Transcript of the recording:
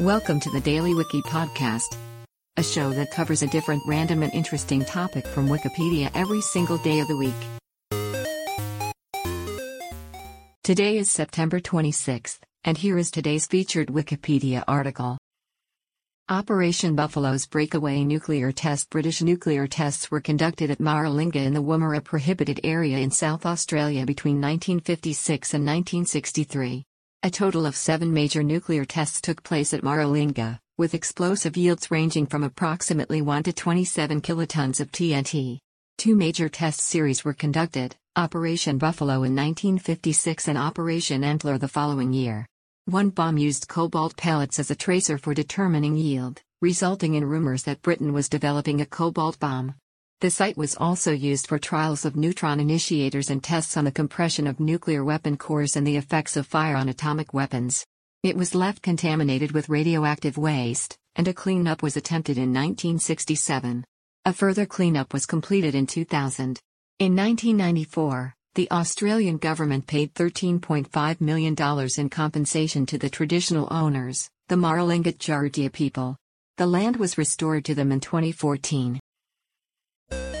Welcome to the Daily Wiki Podcast, a show that covers a different random and interesting topic from Wikipedia every single day of the week. Today is September 26th, and here is today's featured Wikipedia article. Operation Buffalo's breakaway nuclear test British nuclear tests were conducted at Maralinga in the Woomera prohibited area in South Australia between 1956 and 1963. A total of seven major nuclear tests took place at Maralinga, with explosive yields ranging from approximately 1 to 27 kilotons of TNT. Two major test series were conducted Operation Buffalo in 1956 and Operation Antler the following year. One bomb used cobalt pellets as a tracer for determining yield, resulting in rumors that Britain was developing a cobalt bomb. The site was also used for trials of neutron initiators and tests on the compression of nuclear weapon cores and the effects of fire on atomic weapons. It was left contaminated with radioactive waste, and a cleanup was attempted in 1967. A further cleanup was completed in 2000. In 1994, the Australian government paid $13.5 million in compensation to the traditional owners, the Maralinga Tjarutja people. The land was restored to them in 2014.